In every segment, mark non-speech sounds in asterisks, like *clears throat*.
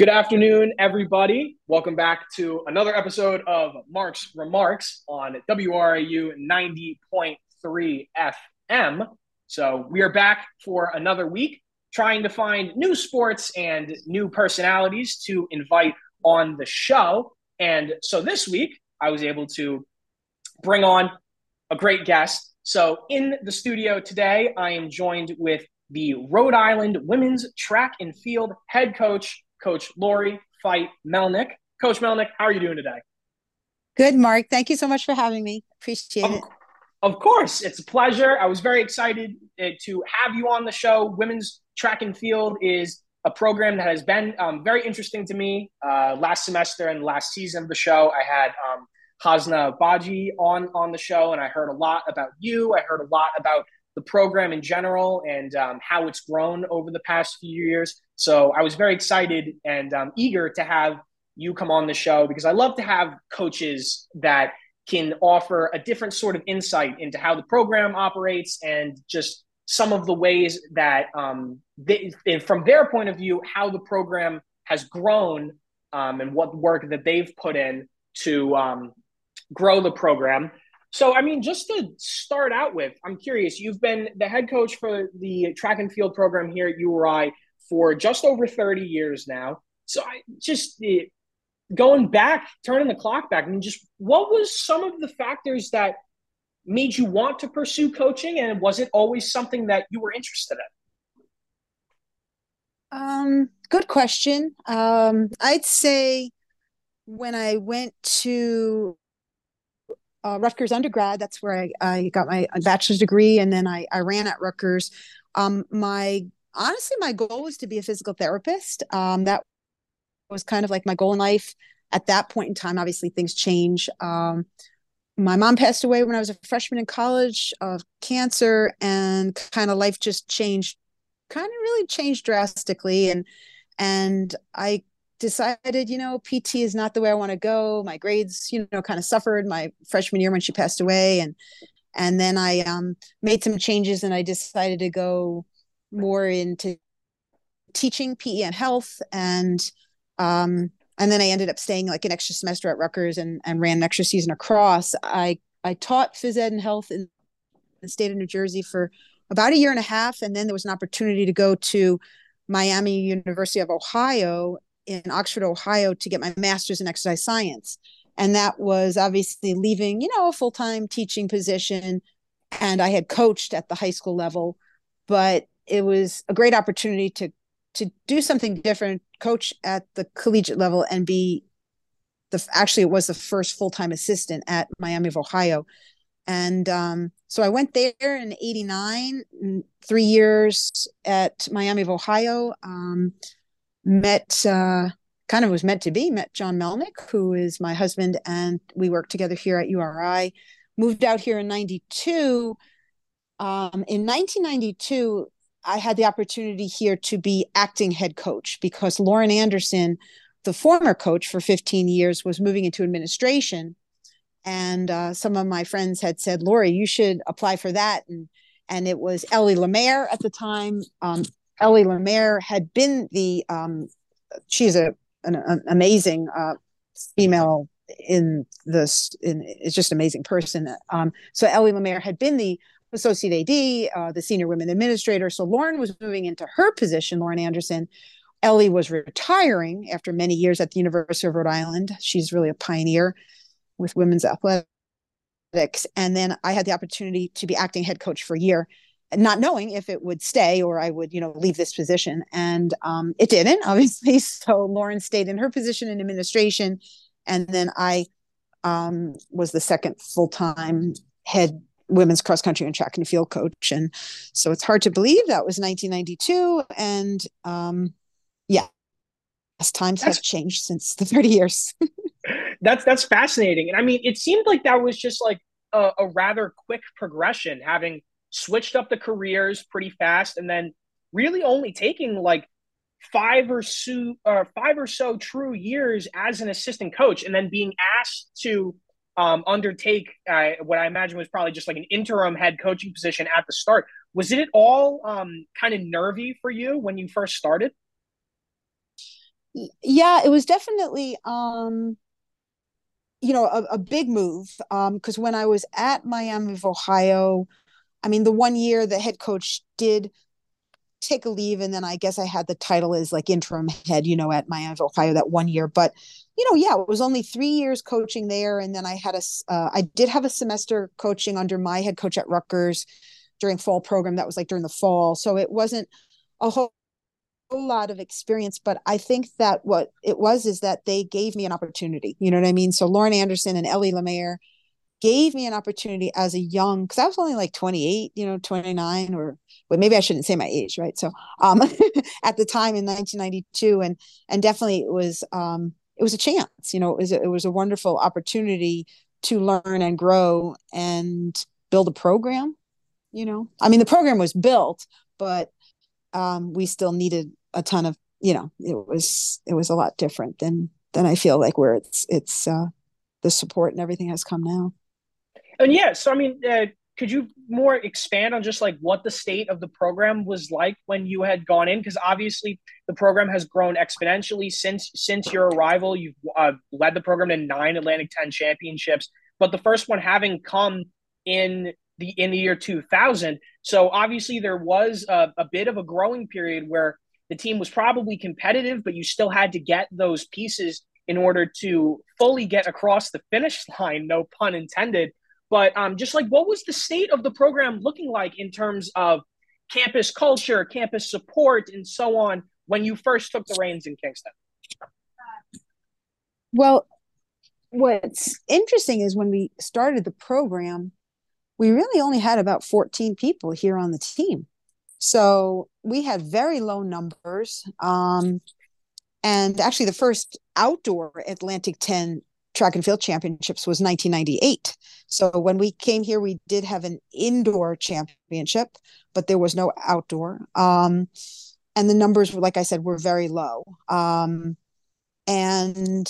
Good afternoon, everybody. Welcome back to another episode of Mark's Remarks on WRIU 90.3 FM. So, we are back for another week trying to find new sports and new personalities to invite on the show. And so, this week, I was able to bring on a great guest. So, in the studio today, I am joined with the Rhode Island women's track and field head coach Coach Laurie Feit Melnick. Coach Melnick, how are you doing today? Good, Mark. Thank you so much for having me. Appreciate of, it. Of course, it's a pleasure. I was very excited uh, to have you on the show. Women's track and field is a program that has been um, very interesting to me. Uh, last semester and last season of the show, I had um, Hasna Baji on on the show, and I heard a lot about you. I heard a lot about the program in general and um, how it's grown over the past few years. So I was very excited and um, eager to have you come on the show because I love to have coaches that can offer a different sort of insight into how the program operates and just some of the ways that, um, they, from their point of view, how the program has grown um, and what work that they've put in to um, grow the program. So, I mean, just to start out with, I'm curious. You've been the head coach for the track and field program here at URI for just over 30 years now. So, I just uh, going back, turning the clock back. I mean, just what was some of the factors that made you want to pursue coaching, and was it always something that you were interested in? Um, good question. Um, I'd say when I went to uh, Rutgers undergrad. That's where I, I got my bachelor's degree, and then I, I ran at Rutgers. Um, my honestly, my goal was to be a physical therapist. Um, that was kind of like my goal in life. At that point in time, obviously things change. Um, my mom passed away when I was a freshman in college of cancer, and kind of life just changed, kind of really changed drastically. And and I decided, you know, PT is not the way I want to go. My grades, you know, kind of suffered my freshman year when she passed away, and and then I um, made some changes, and I decided to go more into teaching PE and health, and um, and then I ended up staying like an extra semester at Rutgers and and ran an extra season across. I I taught phys ed and health in the state of New Jersey for about a year and a half, and then there was an opportunity to go to Miami University of Ohio in Oxford, Ohio to get my master's in exercise science. And that was obviously leaving, you know, a full time teaching position. And I had coached at the high school level, but it was a great opportunity to to do something different, coach at the collegiate level and be the actually it was the first full-time assistant at Miami of Ohio. And um, so I went there in 89, three years at Miami of Ohio. Um, met uh, kind of was meant to be met john melnick who is my husband and we worked together here at uri moved out here in 92 um, in 1992 i had the opportunity here to be acting head coach because lauren anderson the former coach for 15 years was moving into administration. And uh, some of my friends had said laurie you should apply for that. And and it was ellie lemaire at the time. Um, Ellie Lemaire had been the um, she's a an, an amazing uh, female in this in it's just amazing person. Um, so Ellie Lemaire had been the associate AD, uh, the senior women administrator. So Lauren was moving into her position, Lauren Anderson. Ellie was retiring after many years at the University of Rhode Island. She's really a pioneer with women's athletics. And then I had the opportunity to be acting head coach for a year not knowing if it would stay or I would, you know, leave this position. And um, it didn't, *laughs* obviously. So Lauren stayed in her position in administration. And then I um, was the second full time head women's cross country and track and field coach. And so it's hard to believe that was 1992. And um, yeah, as times that's, have changed since the 30 years. *laughs* that's that's fascinating. And I mean, it seemed like that was just like a, a rather quick progression, having switched up the careers pretty fast, and then really only taking like five or so uh, five or so true years as an assistant coach, and then being asked to um, undertake uh, what I imagine was probably just like an interim head coaching position at the start. Was it at all um, kind of nervy for you when you first started? yeah, it was definitely um you know a, a big move Um because um, when I was at Miami of Ohio, I mean the one year the head coach did take a leave and then I guess I had the title as like interim head, you know, at Miami of Ohio that one year. But you know, yeah, it was only three years coaching there, and then I had a uh, I did have a semester coaching under my head coach at Rutgers during fall program. That was like during the fall, so it wasn't a whole whole lot of experience, but I think that what it was is that they gave me an opportunity. You know what I mean? So Lauren Anderson and Ellie Lemaire gave me an opportunity as a young, because I was only like 28, you know, 29 or but maybe I shouldn't say my age, right? So um *laughs* at the time in 1992 and and definitely it was um it was a chance, you know, it was a, it was a wonderful opportunity to learn and grow and build a program, you know. I mean the program was built, but um we still needed a ton of you know it was it was a lot different than than I feel like where it's it's uh, the support and everything has come now. And yeah, so I mean, uh, could you more expand on just like what the state of the program was like when you had gone in? Because obviously the program has grown exponentially since since your arrival. You've uh, led the program to nine Atlantic Ten championships, but the first one having come in the in the year 2000. So obviously there was a, a bit of a growing period where the team was probably competitive, but you still had to get those pieces in order to fully get across the finish *laughs* line, no pun intended. But um, just like what was the state of the program looking like in terms of campus culture, campus support, and so on when you first took the reins in Kingston? Well, what's interesting is when we started the program, we really only had about 14 people here on the team. So we had very low numbers. Um, and actually, the first outdoor Atlantic 10 track and field championships was 1998. So when we came here, we did have an indoor championship, but there was no outdoor. Um, and the numbers, were, like I said, were very low. Um, and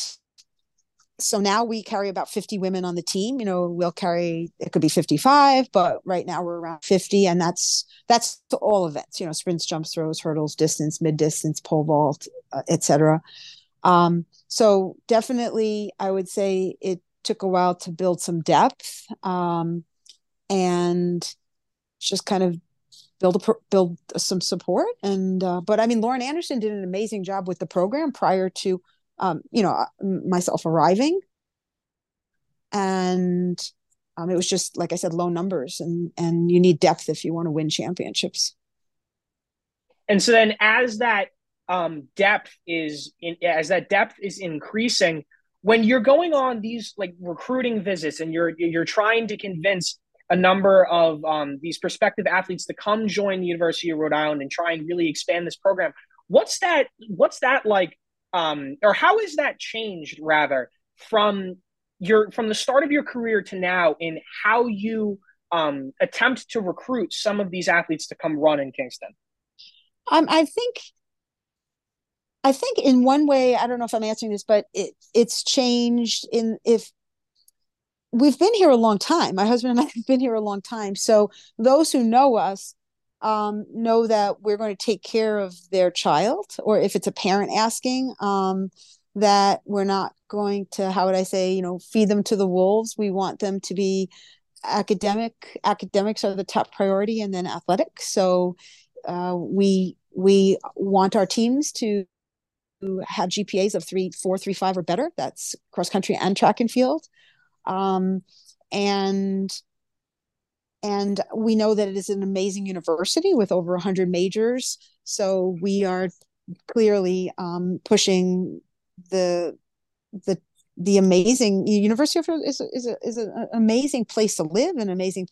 so now we carry about 50 women on the team you know we'll carry it could be 55 but right now we're around 50 and that's that's all events you know sprints jumps throws hurdles distance mid distance pole vault uh, etc um, so definitely i would say it took a while to build some depth um, and just kind of build a build some support and uh, but i mean lauren anderson did an amazing job with the program prior to um, you know, myself arriving. And um, it was just, like I said, low numbers and, and you need depth if you want to win championships. And so then as that um, depth is in, as that depth is increasing, when you're going on these like recruiting visits and you're you're trying to convince a number of um, these prospective athletes to come join the University of Rhode Island and try and really expand this program. What's that? What's that like um, or how has that changed rather from your from the start of your career to now in how you um, attempt to recruit some of these athletes to come run in Kingston? Um, I think I think in one way, I don't know if I'm answering this, but it it's changed in if we've been here a long time. My husband and I *laughs* have been here a long time. So those who know us um, know that we're going to take care of their child, or if it's a parent asking, um, that we're not going to, how would I say, you know, feed them to the wolves. We want them to be academic. Academics are the top priority, and then athletics. So uh, we we want our teams to have GPAs of three, four, three, five or better. That's cross country and track and field. Um, and and we know that it is an amazing university with over 100 majors so we are clearly um, pushing the the the amazing university of is is a, is an amazing place to live an amazing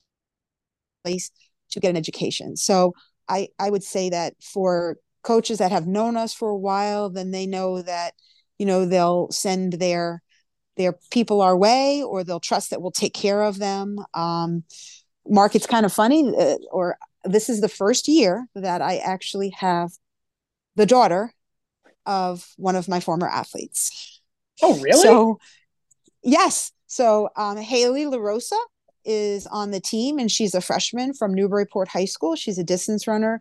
place to get an education so i i would say that for coaches that have known us for a while then they know that you know they'll send their their people our way or they'll trust that we'll take care of them um, Mark, it's kind of funny, uh, or this is the first year that I actually have the daughter of one of my former athletes. Oh, really? So, yes. So, um, Haley LaRosa is on the team, and she's a freshman from Newburyport High School. She's a distance runner.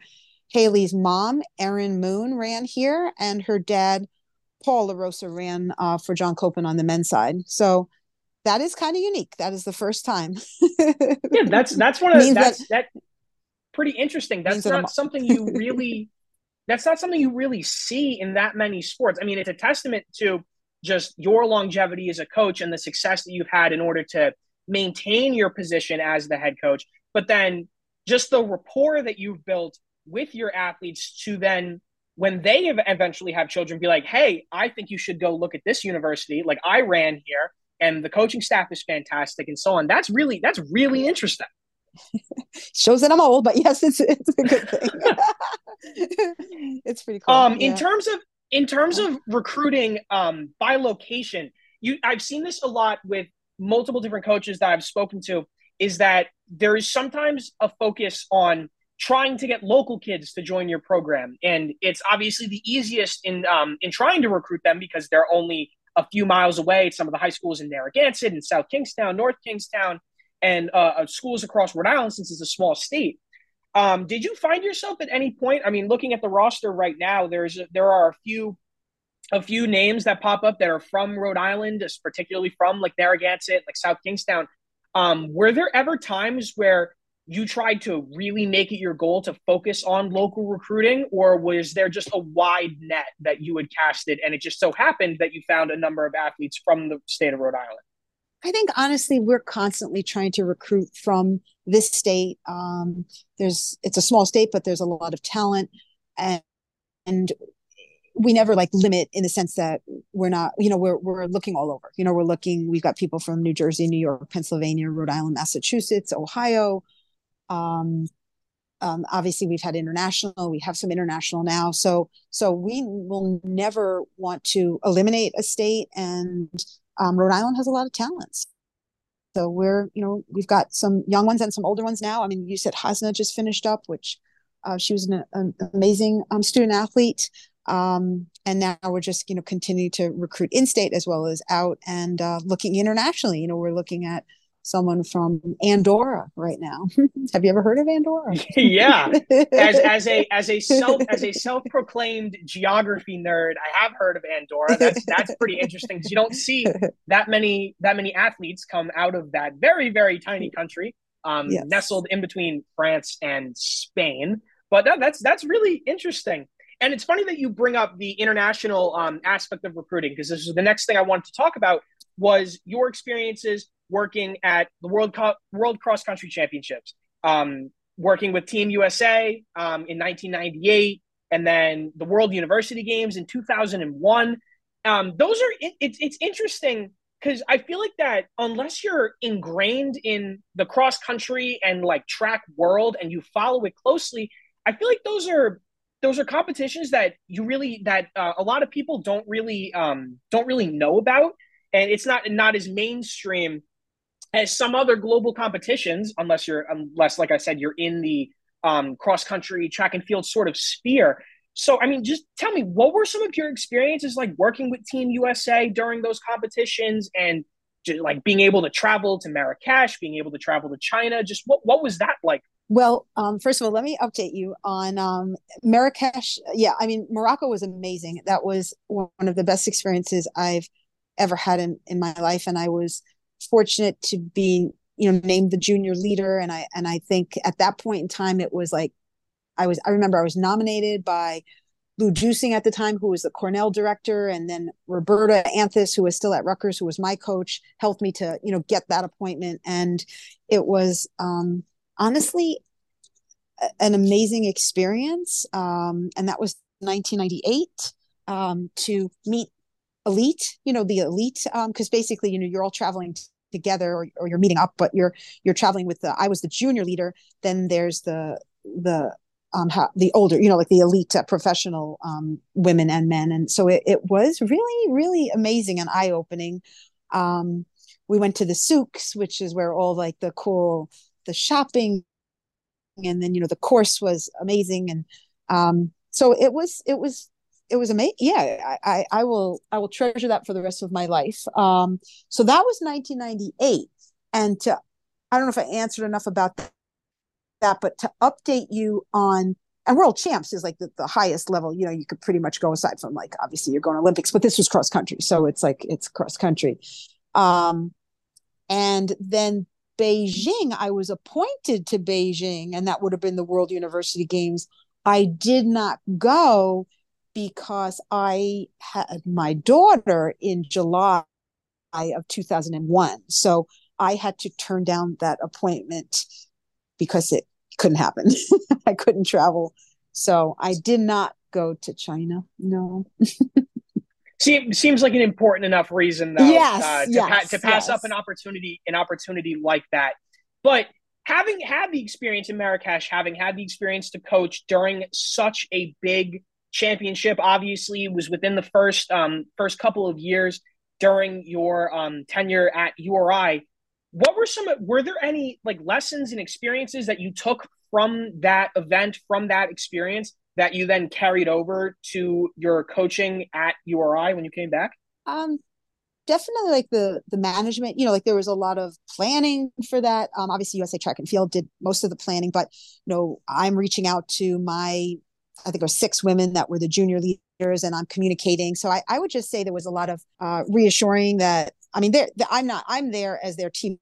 Haley's mom, Erin Moon, ran here, and her dad, Paul LaRosa ran uh, for John Copeland on the men's side. So that is kind of unique. That is the first time. *laughs* yeah, that's that's one of the, that's that, that pretty interesting. That's not that something you really that's not something you really see in that many sports. I mean, it's a testament to just your longevity as a coach and the success that you've had in order to maintain your position as the head coach, but then just the rapport that you've built with your athletes to then when they eventually have children be like hey i think you should go look at this university. Like i ran here and the coaching staff is fantastic and so on. That's really that's really interesting. *laughs* Shows that i'm old but yes it's it's a good thing. *laughs* It's pretty cool. Um yeah. in terms of in terms of recruiting um by location you i've seen this a lot with multiple different coaches that i've spoken to is that there is sometimes a focus on trying to get local kids to join your program, and it's obviously the easiest in um, in trying to recruit them because they're only a few miles away. Some of the high schools in Narragansett and South Kingstown, North Kingstown, and uh, uh, schools across Rhode Island, since it's a small state. Um, did you find yourself at any point? I mean, looking at the roster right now, there's there are a few a few names that pop up that are from Rhode Island, particularly from like Narragansett, like South Kingstown. Um, were there ever times where you tried to really make it your goal to focus on local recruiting, or was there just a wide net that you had casted and it just so happened that you found a number of athletes from the state of Rhode Island? I think honestly, we're constantly trying to recruit from this state. Um, there's it's a small state, but there's a lot of talent, and and we never like limit in the sense that we're not you know we're we're looking all over you know we're looking we've got people from new jersey new york pennsylvania rhode island massachusetts ohio um, um, obviously we've had international we have some international now. So so we will never want to eliminate a state and um, rhode island has a lot of talents. So we're you know we've got some young ones and some older ones now. I mean you said hasna just finished up which uh, she was an, an amazing um, student athlete. Um, and now we're just, you know, continue to recruit in state as well as out and uh, looking internationally. You know, we're looking at someone from Andorra right now. *laughs* Have you ever heard of Andorra? yeah. *laughs* As as a as a self as a self-proclaimed geography nerd, I have heard of Andorra. That's that's pretty interesting because you don't see that many that many athletes come out of that very very tiny country, um, yes. nestled in between France and Spain. But that, that's that's really interesting. And it's funny that you bring up the international um, aspect of recruiting because this is the next thing I wanted to talk about was your experiences working at the World Co- World Cross Country Championships, um, working with Team USA um, in 1998, and then the World University Games in 2001. Um, those are it, it's it's interesting because I feel like that unless you're ingrained in the cross country and like track world and you follow it closely, I feel like those are those are competitions that you really that uh, a lot of people don't really um, don't really know about, and it's not not as mainstream as some other global competitions, unless you're unless like I said you're in the um, cross country track and field sort of sphere. So, I mean, just tell me, what were some of your experiences like working with Team USA during those competitions and just, like being able to travel to Marrakesh, being able to travel to China? Just what, what was that like well, um, first of all, let me update you on um, Marrakesh. Yeah, I mean, Morocco was amazing. That was one of the best experiences I've ever had in, in my life. And I was fortunate to be, you know, named the junior leader. And I, and I think at that point in time, it was like, I was, I remember I was nominated by Lou Duesing at the time, who was the Cornell director, and then Roberta Anthes, who was still at Rutgers, who was my coach, helped me to, you know, get that appointment. And it was, um, honestly an amazing experience. Um, and that was 1998 um, to meet elite, you know, the elite, because um, basically, you know, you're all traveling t- together or, or you're meeting up, but you're you're traveling with the. I was the junior leader. Then there's the the um how, the older, you know, like the elite uh, professional um, women and men, and so it, it was really really amazing and eye opening. Um, we went to the souks, which is where all like the cool the shopping and then you know the course was amazing and um so it was it was it was amazing yeah I, I will i will treasure that for the rest of my life. Um so that was 1998 and to i don't know if i answered enough about that but to update you on and world champs is like the, the highest level you know you could pretty much go aside from like obviously you're going olympics but this was cross country so it's like it's cross country um and then beijing i was appointed to beijing and that would have been the world university games. I did not go because i had my daughter in july of 2001 so i had to turn down that appointment because it couldn't happen. *laughs* I couldn't travel. So I did not go to China. No. *laughs* seems like an important enough reason though yes, uh, to, yes, pa- to pass yes. up an opportunity an opportunity like that. But having had the experience in Marrakesh, having had the experience to coach during such a big championship, obviously was within the first um, first couple of years during your um, tenure at URI what were some were there any like lessons and experiences that you took from that event from that experience that you then carried over to your coaching at URI when you came back? Um, definitely like the the management. You know, like there was a lot of planning for that. Um, obviously USA Track and Field did most of the planning, but you know, I'm reaching out to my, I think it was six women that were the junior leaders, and I'm communicating. So I, I would just say there was a lot of uh, reassuring that. I mean, they're, I'm not. I'm there as their team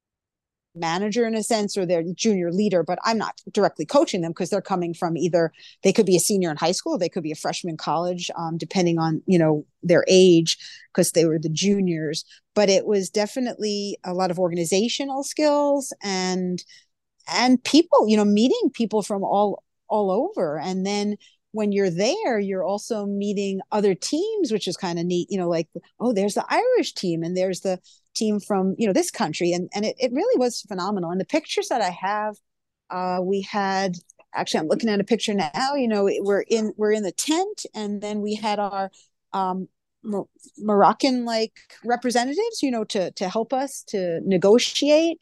manager in a sense or their junior leader but i'm not directly coaching them because they're coming from either they could be a senior in high school they could be a freshman in college um, depending on you know their age because they were the juniors but it was definitely a lot of organizational skills and and people you know meeting people from all all over and then when you're there, you're also meeting other teams, which is kind of neat. You know, like oh, there's the Irish team, and there's the team from you know this country, and and it, it really was phenomenal. And the pictures that I have, uh, we had actually I'm looking at a picture now. You know, we're in we're in the tent, and then we had our um, Moroccan like representatives, you know, to to help us to negotiate.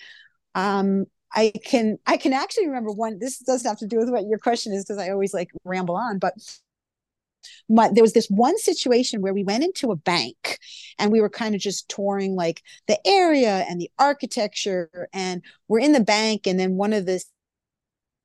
Um, I can I can actually remember one. This doesn't have to do with what your question is because I always like ramble on, but my, there was this one situation where we went into a bank and we were kind of just touring like the area and the architecture and we're in the bank and then one of the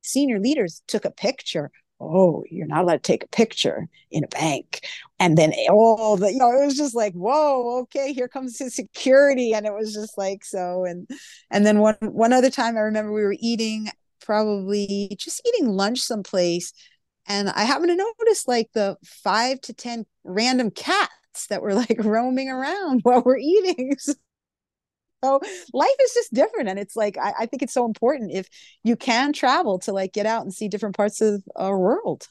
senior leaders took a picture oh, you're not allowed to take a picture in a bank. And then all the, you know, it was just like, whoa, okay, here comes the security. And it was just like so. And and then one one other time I remember we were eating probably just eating lunch someplace. And I happened to notice like the five to ten random cats that were like *laughs* roaming around *laughs* while we're eating. so life is just different and it's like I, I, think it's so important if you can travel to like get out and see different parts of our world.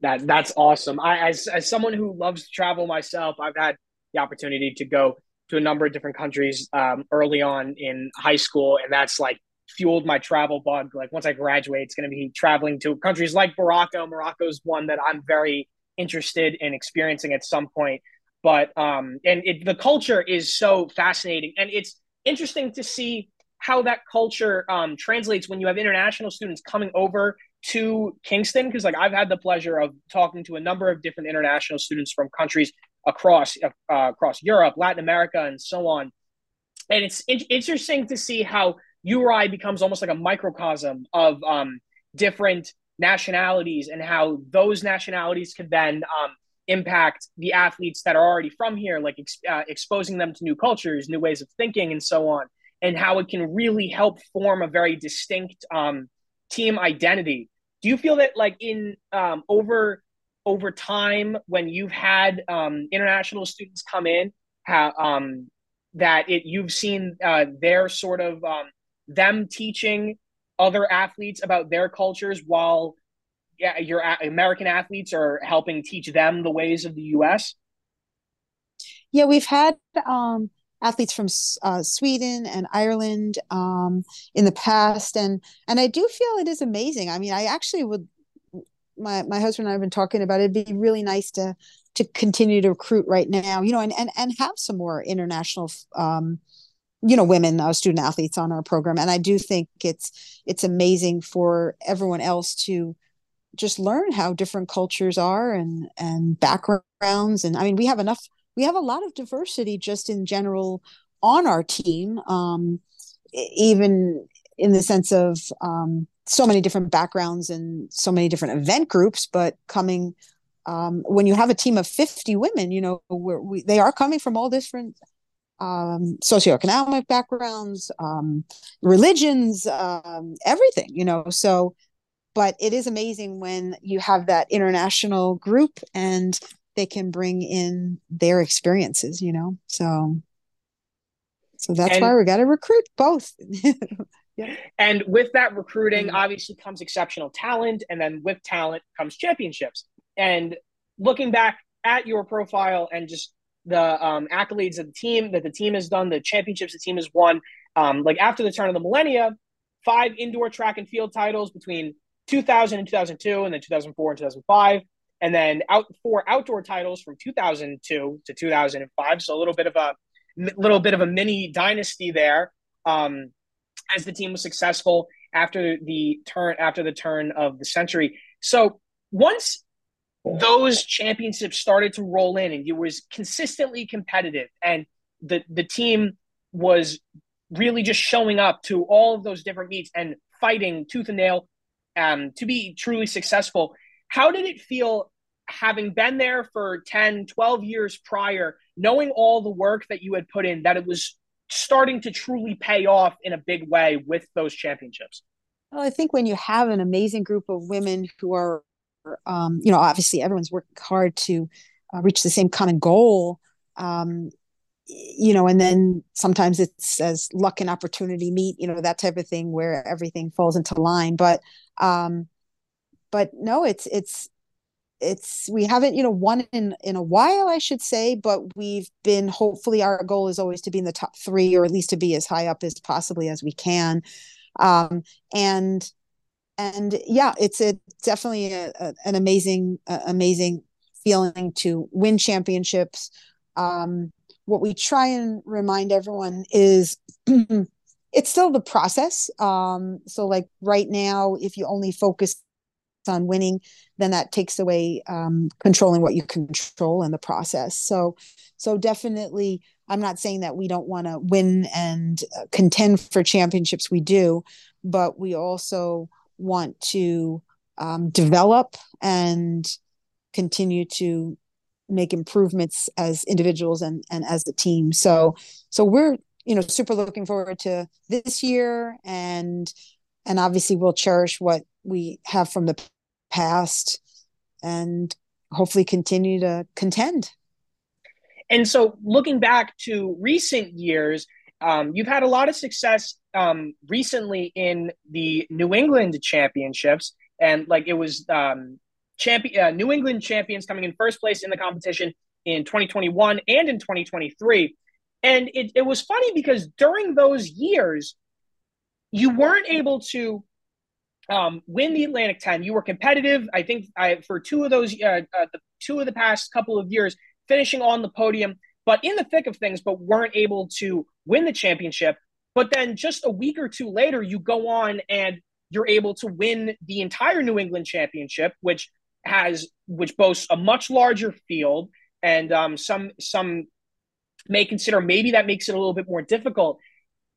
That that's awesome. I as, as someone who loves to travel myself i've had the opportunity to go to a number of different countries um, early on in high school and that's like fueled my travel bug. Like once i graduate it's going to be traveling to countries like morocco. Morocco's one that i'm very interested in experiencing at some point but um, and it, the culture is so fascinating, and it's interesting to see how that culture um, translates when you have international students coming over to Kingston. Because like I've had the pleasure of talking to a number of different international students from countries across uh, across Europe, Latin America, and so on. And it's in- interesting to see how URI becomes almost like a microcosm of um, different nationalities and how those nationalities could then um, impact the athletes that are already from here, like uh, exposing them to new cultures, new ways of thinking, and so on, and how it can really help form a very distinct um, team identity. Do you feel that, like in um, over over time, when you've had um, international students come in, how, um, that it you've seen uh, their sort of um, them teaching other athletes about their cultures while your American athletes are helping teach them the ways of the U.S. Yeah, we've had um, athletes from uh, Sweden and Ireland um, in the past, and and I do feel it is amazing. I mean, I actually would. My my husband and I have been talking about it. It'd be really nice to to continue to recruit right now, you know, and and and have some more international. Um, you know women uh, student athletes on our program and i do think it's it's amazing for everyone else to just learn how different cultures are and and backgrounds and i mean we have enough we have a lot of diversity just in general on our team um, even in the sense of um, so many different backgrounds and so many different event groups, but coming um, when you have a team of 50 women, you know, we, they are coming from all different um, socioeconomic backgrounds, um, religions, um, everything, you know. So, but it is amazing when you have that international group and they can bring in their experiences, you know. So, so that's and, why we got to recruit both. *laughs* yeah. And with that recruiting, mm-hmm. obviously comes exceptional talent, and then with talent comes championships. And looking back at your profile and just the um, accolades of the team that the team has done, the championships the team has won. Um, like after the turn of the millennia, five indoor track and field titles between 2000 and 2002, and then 2004 and 2005, and then out four outdoor titles from 2002 to 2005. So a little bit of a little bit of a mini dynasty there. Um, as the team was successful after the turn after the turn of the century. So once those championships started to roll in and it was consistently competitive and the the team was really just showing up to all of those different meets and fighting tooth and nail um, to be truly successful how did it feel having been there for 10 12 years prior knowing all the work that you had put in that it was starting to truly pay off in a big way with those championships well i think when you have an amazing group of women who are um, you know, obviously everyone's working hard to uh, reach the same common goal. Um, you know, and then sometimes it's as luck and opportunity meet, you know, that type of thing where everything falls into line. But, um, but no, it's, it's, it's we haven't you know won in in a while i should say but we've been hopefully our goal is always to be in the top three or at least to be as high up as possibly as we can um and and yeah, it's a definitely a, a, an amazing, uh, amazing feeling to win championships. Um, what we try and remind everyone is *clears throat* it's still the process. Um, so, like right now, if you only focus on winning, then that takes away um, controlling what you control in the process. So, so definitely, I'm not saying that we don't want to win and uh, contend for championships. We do, but we also want to um, develop and continue to make improvements as individuals and, and as a team. So so we're you know super looking forward to this year and and obviously we'll cherish what we have from the past and hopefully continue to contend. And so looking back to recent years, um, you've had a lot of success um, recently in the New England championships, and like it was um, champion uh, New England champions coming in first place in the competition in 2021 and in 2023. And it, it was funny because during those years, you weren't able to um, win the Atlantic 10. You were competitive. I think I, for two of those, uh, uh, the two of the past couple of years, finishing on the podium, but in the thick of things, but weren't able to win the championship. But then just a week or two later, you go on and you're able to win the entire New England championship, which has which boasts a much larger field, and um, some some may consider maybe that makes it a little bit more difficult.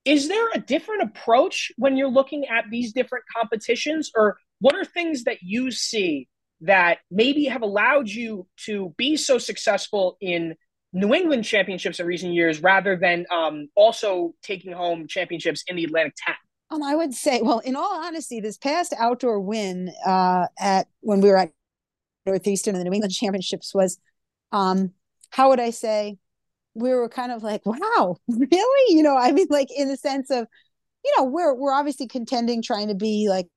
Is there a different approach when you're looking at these different competitions, or what are things that you see that maybe have allowed you to be so successful in New England championships in recent years rather than um, also taking home championships in the Atlantic 10? Um, I would say, well, in all honesty, this past outdoor win uh, at when we were at Northeastern and the New England Championships was, um, how would I say, we were kind of like, wow, really? You know, I mean, like in the sense of, you know, we're we're obviously contending, trying to be like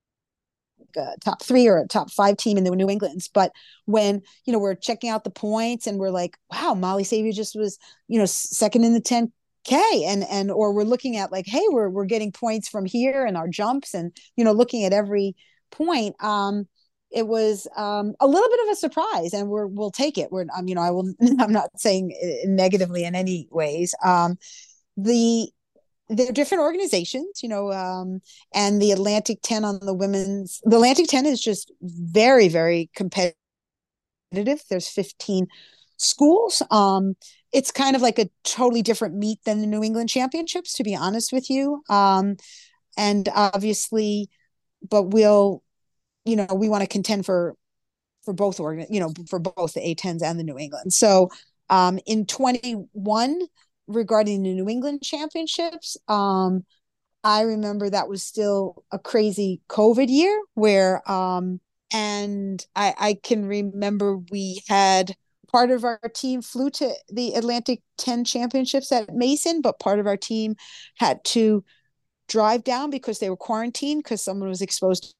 a top three or a top five team in the New Englands. But when, you know, we're checking out the points and we're like, wow, Molly Savior just was, you know, second in the 10 K and and or we're looking at like, hey, we're we're getting points from here and our jumps and you know, looking at every point. Um, it was um, a little bit of a surprise and we're we'll take it. We're um, you know, I will *laughs* I'm not saying negatively in any ways. Um the they're different organizations, you know, um, and the Atlantic 10 on the women's, the Atlantic 10 is just very, very competitive. There's 15 schools. Um, it's kind of like a totally different meet than the New England Championships, to be honest with you. Um, and obviously, but we'll you know we want to contend for for both organ you know for both the a10s and the new england. So um in 21 regarding the new england championships um i remember that was still a crazy covid year where um and i i can remember we had part of our team flew to the atlantic 10 championships at mason but part of our team had to drive down because they were quarantined because someone was exposed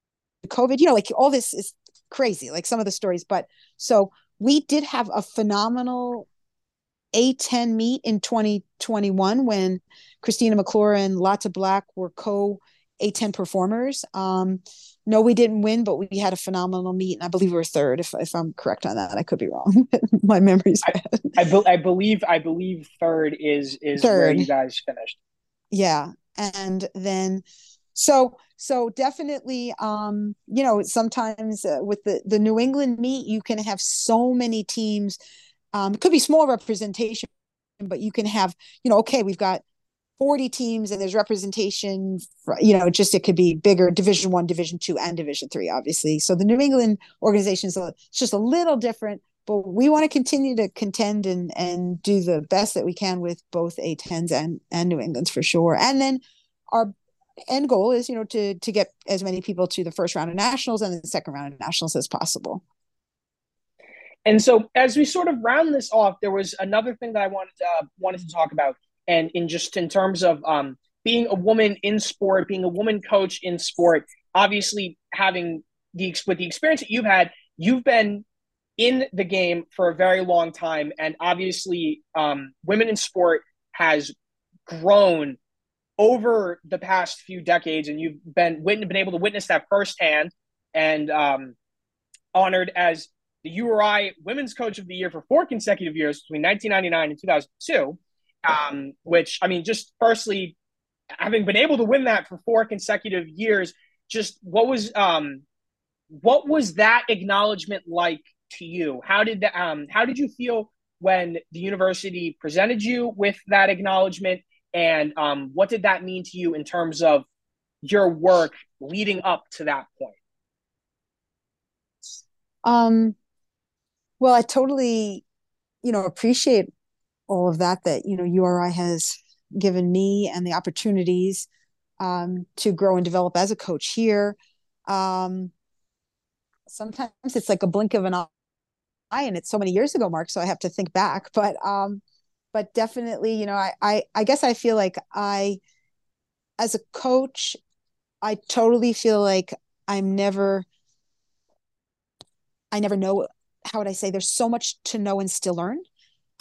COVID. You know, like all this is crazy, like some of the stories. But so we did have a phenomenal A10 meet in 2021 when Christina McClure and Lotta Black were co A10 performers. Um, no, we didn't win, but we had a phenomenal meet, and I believe we were third. If, if I'm correct on that, I could be wrong. *laughs* My memory's bad. I, I, be, I, believe I believe third is is third. where you guys finished. Yeah, and then so so definitely um you know sometimes uh, with the the new england meet you can have so many teams um it could be small representation but you can have you know okay we've got 40 teams and there's representation for, you know just it could be bigger division one division two and division three obviously so the new england organization is just a little different but we want to continue to contend and and do the best that we can with both A10s and and New England's for sure. And then our end goal is you know to to get as many people to the first round of nationals and the second round of nationals as possible. And so as we sort of round this off, there was another thing that I wanted uh, wanted to talk about, and in just in terms of um, being a woman in sport, being a woman coach in sport, obviously having the with the experience that you've had, you've been in the game for a very long time, and obviously, um, women in sport has grown over the past few decades, and you've been been able to witness that firsthand, and um, honored as the URI Women's Coach of the Year for four consecutive years between 1999 and 2002. Um, which I mean, just firstly, having been able to win that for four consecutive years, just what was um, what was that acknowledgement like to you? How did the, um how did you feel when the university presented you with that acknowledgement, and um, what did that mean to you in terms of your work leading up to that point? Um, well, I totally, you know, appreciate all of that that you know URI has given me and the opportunities um, to grow and develop as a coach here. Um, sometimes it's like a blink of an eye, and it's so many years ago mark so i have to think back but um but definitely you know I, I i guess i feel like i as a coach i totally feel like i'm never i never know how would i say there's so much to know and still learn.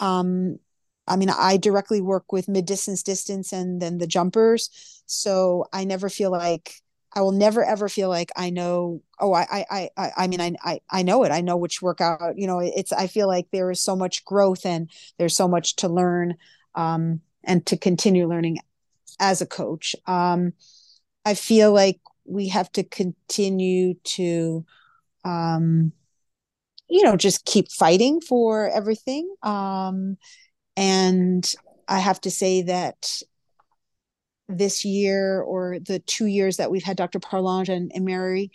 Um i mean i directly work with mid distance distance and then the jumpers. So i never feel like I will never ever feel like I know. Oh, I, I, I, I mean, I, I, I know it. I know which workout. You know, it's. I feel like there is so much growth and there's so much to learn, um, and to continue learning as a coach. Um, I feel like we have to continue to, um, you know, just keep fighting for everything. Um, and I have to say that this year or the two years that we've had Dr. Parlange and, and Mary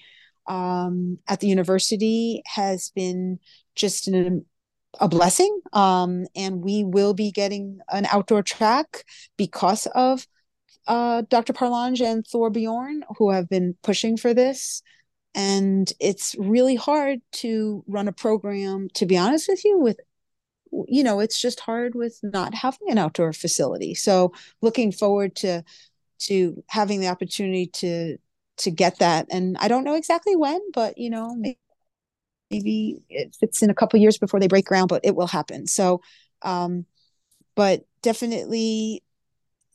um, at the university has been just an, a blessing. Um, and we will be getting an outdoor track because of uh, Dr. Parlange and Thorr Bjorn, who have been pushing for this. And it's really hard to run a program, to be honest with you, with you know it's just hard with not having an outdoor facility. So looking forward to to having the opportunity to to get that. And i don't know exactly when but you know maybe, maybe it's in a couple years before they break ground but it will happen. So um but definitely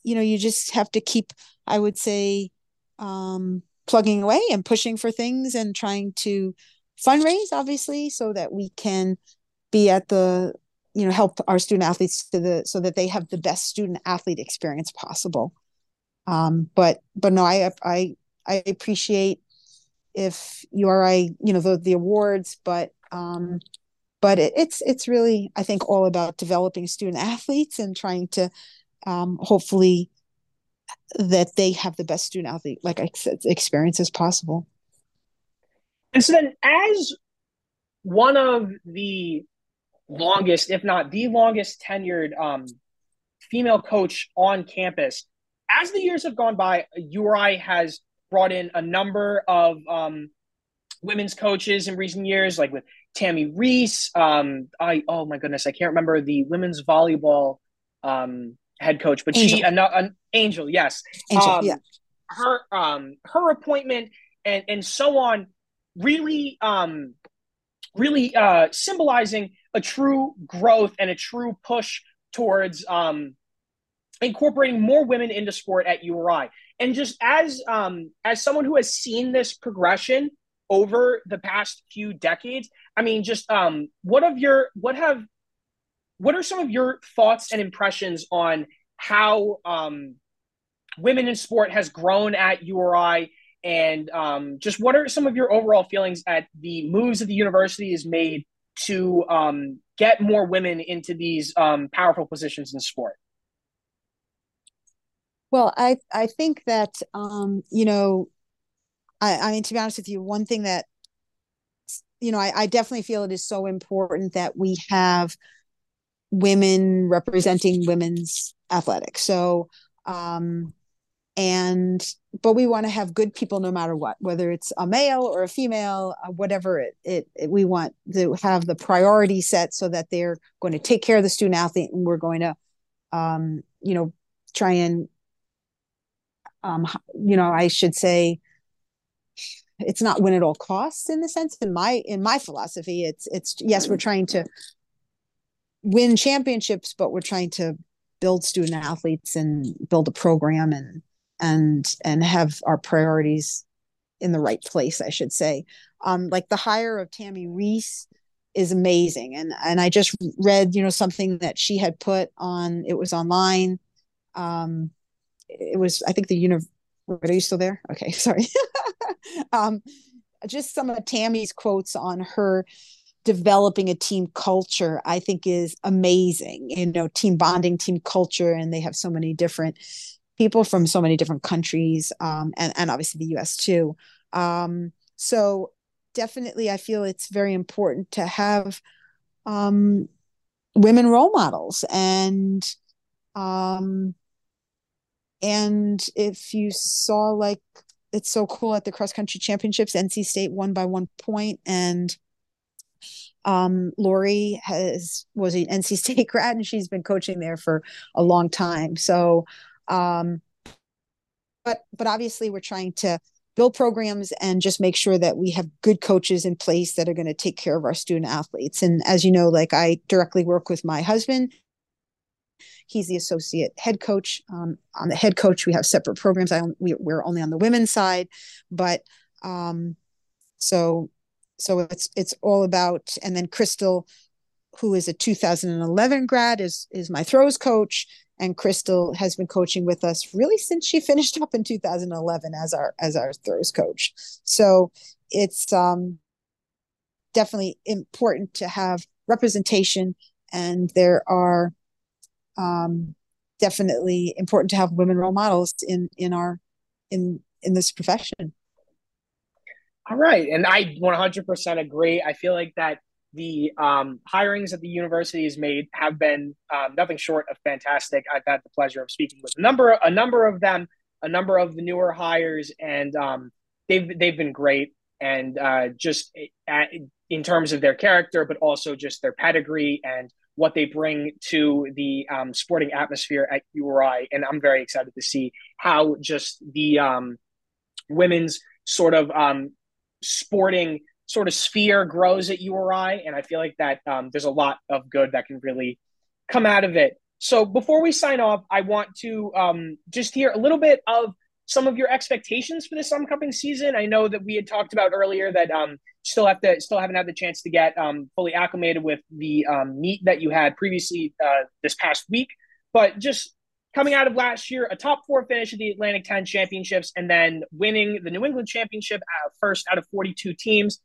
you know you just have to keep i would say um plugging away and pushing for things and trying to fundraise obviously so that we can be at the you know help our student athletes to the so that they have the best student athlete experience possible. Um but but no i i i appreciate if URI you know the the awards but um but it, it's it's really i think all about developing student athletes and trying to um hopefully that they have the best student athlete like i said experience as possible. And so then, as one of the longest, if not the longest tenured um, female coach on campus, as the years have gone by, URI has brought in a number of um, women's coaches in recent years, like with Tammy Reiss. Um, I oh my goodness, I can't remember the women's volleyball um, head coach, but Angel. she an, an Angel, yes, Angel, um, yeah. Her um her appointment and and so on really um really uh symbolizing a true growth and a true push towards um incorporating more women into sport at URI. And just as um as someone who has seen this progression over the past few decades, I mean just um what of your what have what are some of your thoughts and impressions on how um women in sport has grown at URI and um, just what are some of your overall feelings at the moves that the university has made to um, get more women into these um, powerful positions in sport? Well, I I think that um, you know, I, I mean to be honest with you, one thing that you know I, I definitely feel it is so important that we have women representing women's athletics. So um, and but we want to have good people no matter what whether it's a male or a female uh, whatever it, it, it, we want to have the priority set so that they're going to take care of the student athlete and we're going to um, you know try and um, you know i should say it's not win at all costs in the sense in my in my philosophy it's it's yes we're trying to win championships but we're trying to build student athletes and build a program and and and have our priorities in the right place i should say. Um like the hire of tammy Reiss is amazing and and i just read you know something that she had put on it was online. Um it was i think the univ are you still there? Okay *laughs* sorry. *laughs* Um just some of tammy's quotes on her developing a team culture i think is amazing. You know team bonding team culture and they have so many different people from so many different countries um, and, and obviously the us too um, so definitely i feel it's very important to have um, women role models and um, and if you saw like it's so cool at the cross country championships nc state won by one point and um, Laurie Henes was an NC State *laughs* grad and she's been coaching there for a long time. So um, but but obviously, we're trying to build programs and just make sure that we have good coaches in place that are going to take care of our student athletes. And as you know, like I directly work with my husband. He's the associate head coach. Um, on the head coach, we have separate programs. I we, we're only on the women's side, but um, so so it's it's all about. And then Crystal, who is a 2011 grad, is is my throws coach and Crystal has been coaching with us really since she *laughs* finished up in 2011 as our as our throws coach. So it's um, definitely important to have representation, and there are um, definitely important to have women role models in in our in in this profession. All right, and I 100% agree. I feel like that the um, hirings that the university has made have been um, nothing short of fantastic. I've had the pleasure of speaking with a number, a number of them, a number of the newer hires, and um, they've they've been great. And uh, just at, in terms of their character, but also just their pedigree and what they bring to the um, sporting atmosphere at URI. And I'm very excited to see how just the um, women's sort of um, sporting sort of sphere grows at URI, and I feel like that um, there's a lot of good that can really come out of it. So before we sign off, I want to um, just hear a little bit of some of your expectations for this upcoming season. I know that we had talked about earlier that um, still have to still haven't had the chance to get um, fully acclimated with the um, meet that you had previously uh, this past week, but just coming out of last year, a top four finish at the Atlantic 10 championships, and then winning the New England championship first out of 42 teams.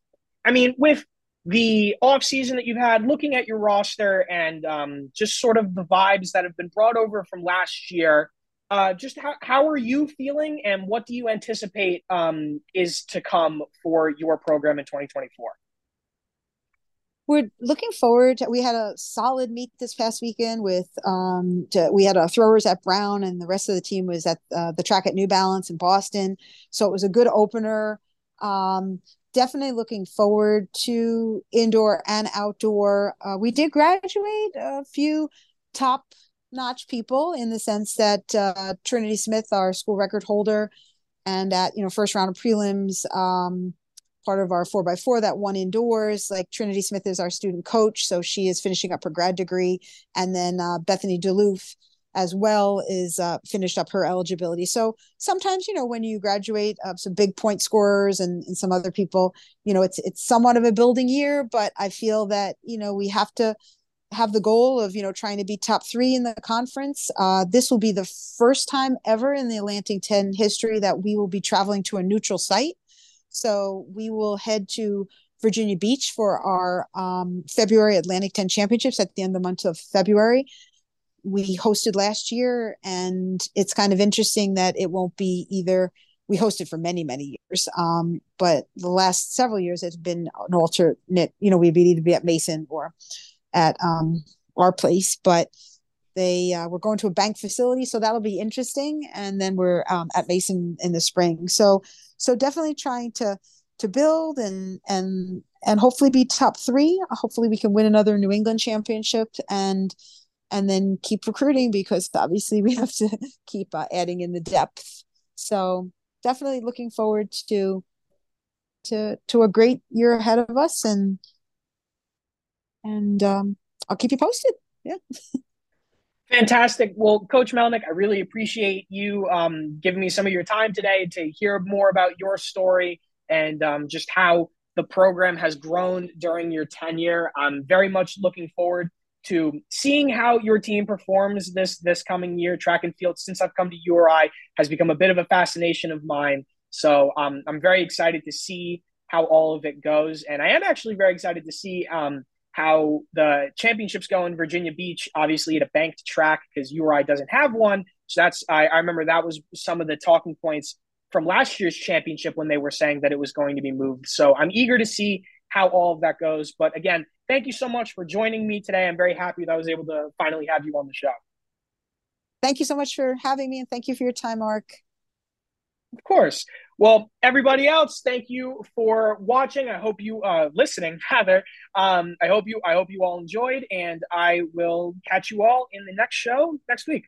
I mean, with the off season that you've had, looking at your roster and um, just sort of the vibes that have been brought over from last year, uh, just how, how are you feeling and what do you anticipate um, is to come for your program in 2024? We're looking forward. To, we had a solid meet this past weekend with um, to, we had a throwers at Brown and the rest of the team was at uh, the track at New Balance in Boston. So it was a good opener. Um, definitely looking forward to indoor and outdoor. Uh, we did graduate a few top notch people in the sense that uh, Trinity Smith, our school record holder, and at you know first round of prelims, um, part of our four by four that won indoors. Like Trinity Smith is our student coach, so she is finishing up her grad degree, and then uh, Bethany Duluth as well is uh, finished up her eligibility. So sometimes, you know, when you graduate, uh, some big point scorers and, and some other people, you know, it's it's somewhat of a building year. But I feel that you know we have to have the goal of you know trying to be top three in the conference. Uh, this will be the first time ever in the Atlantic 10 history that we will be traveling to a neutral site. So we will head to Virginia Beach for our um, February Atlantic 10 championships at the end of the month of February we hosted last year and it's kind of interesting that it won't be either. We hosted for many many years um, but the last several years it's been an alternate you know we'd either be at mason or at um, our place but they uh, we're going to a bank facility so that'll be interesting and then we're um, at mason in the spring. So so definitely trying to to build and and and hopefully be top three. Hopefully we can win another new england championship and and then keep recruiting because obviously we *laughs* have to keep uh, adding in the depth. So definitely looking forward to to to a great year ahead of us and and um, I'll keep you posted. Yeah. *laughs* Fantastic. Well, Coach Melnick, I really appreciate you um, giving me some of your time today to hear more about your story and um, just how the program has grown during your tenure. I'm very much looking forward to seeing how your team performs this this coming year. Track and field, since I've come to URI, has become a bit of a fascination of mine. So um, I'm very excited to see how all of it goes, and I am actually very excited to see um, how the championships go in Virginia Beach. Obviously, at a banked track because URI doesn't have one. So that's I, I remember that was some of the talking points from last year's championship when they were saying that it was going to be moved. So I'm eager to see how all of that goes. But again, thank you so much for joining me today. I'm very happy that I was able to finally have you on the show. Thank you so much for having me and thank you for your time, Mark. Of course. Well, everybody else, thank you for watching. I hope you uh listening, *laughs* rather. Um, I hope you I hope you all enjoyed, and I will catch you all in the next show next week.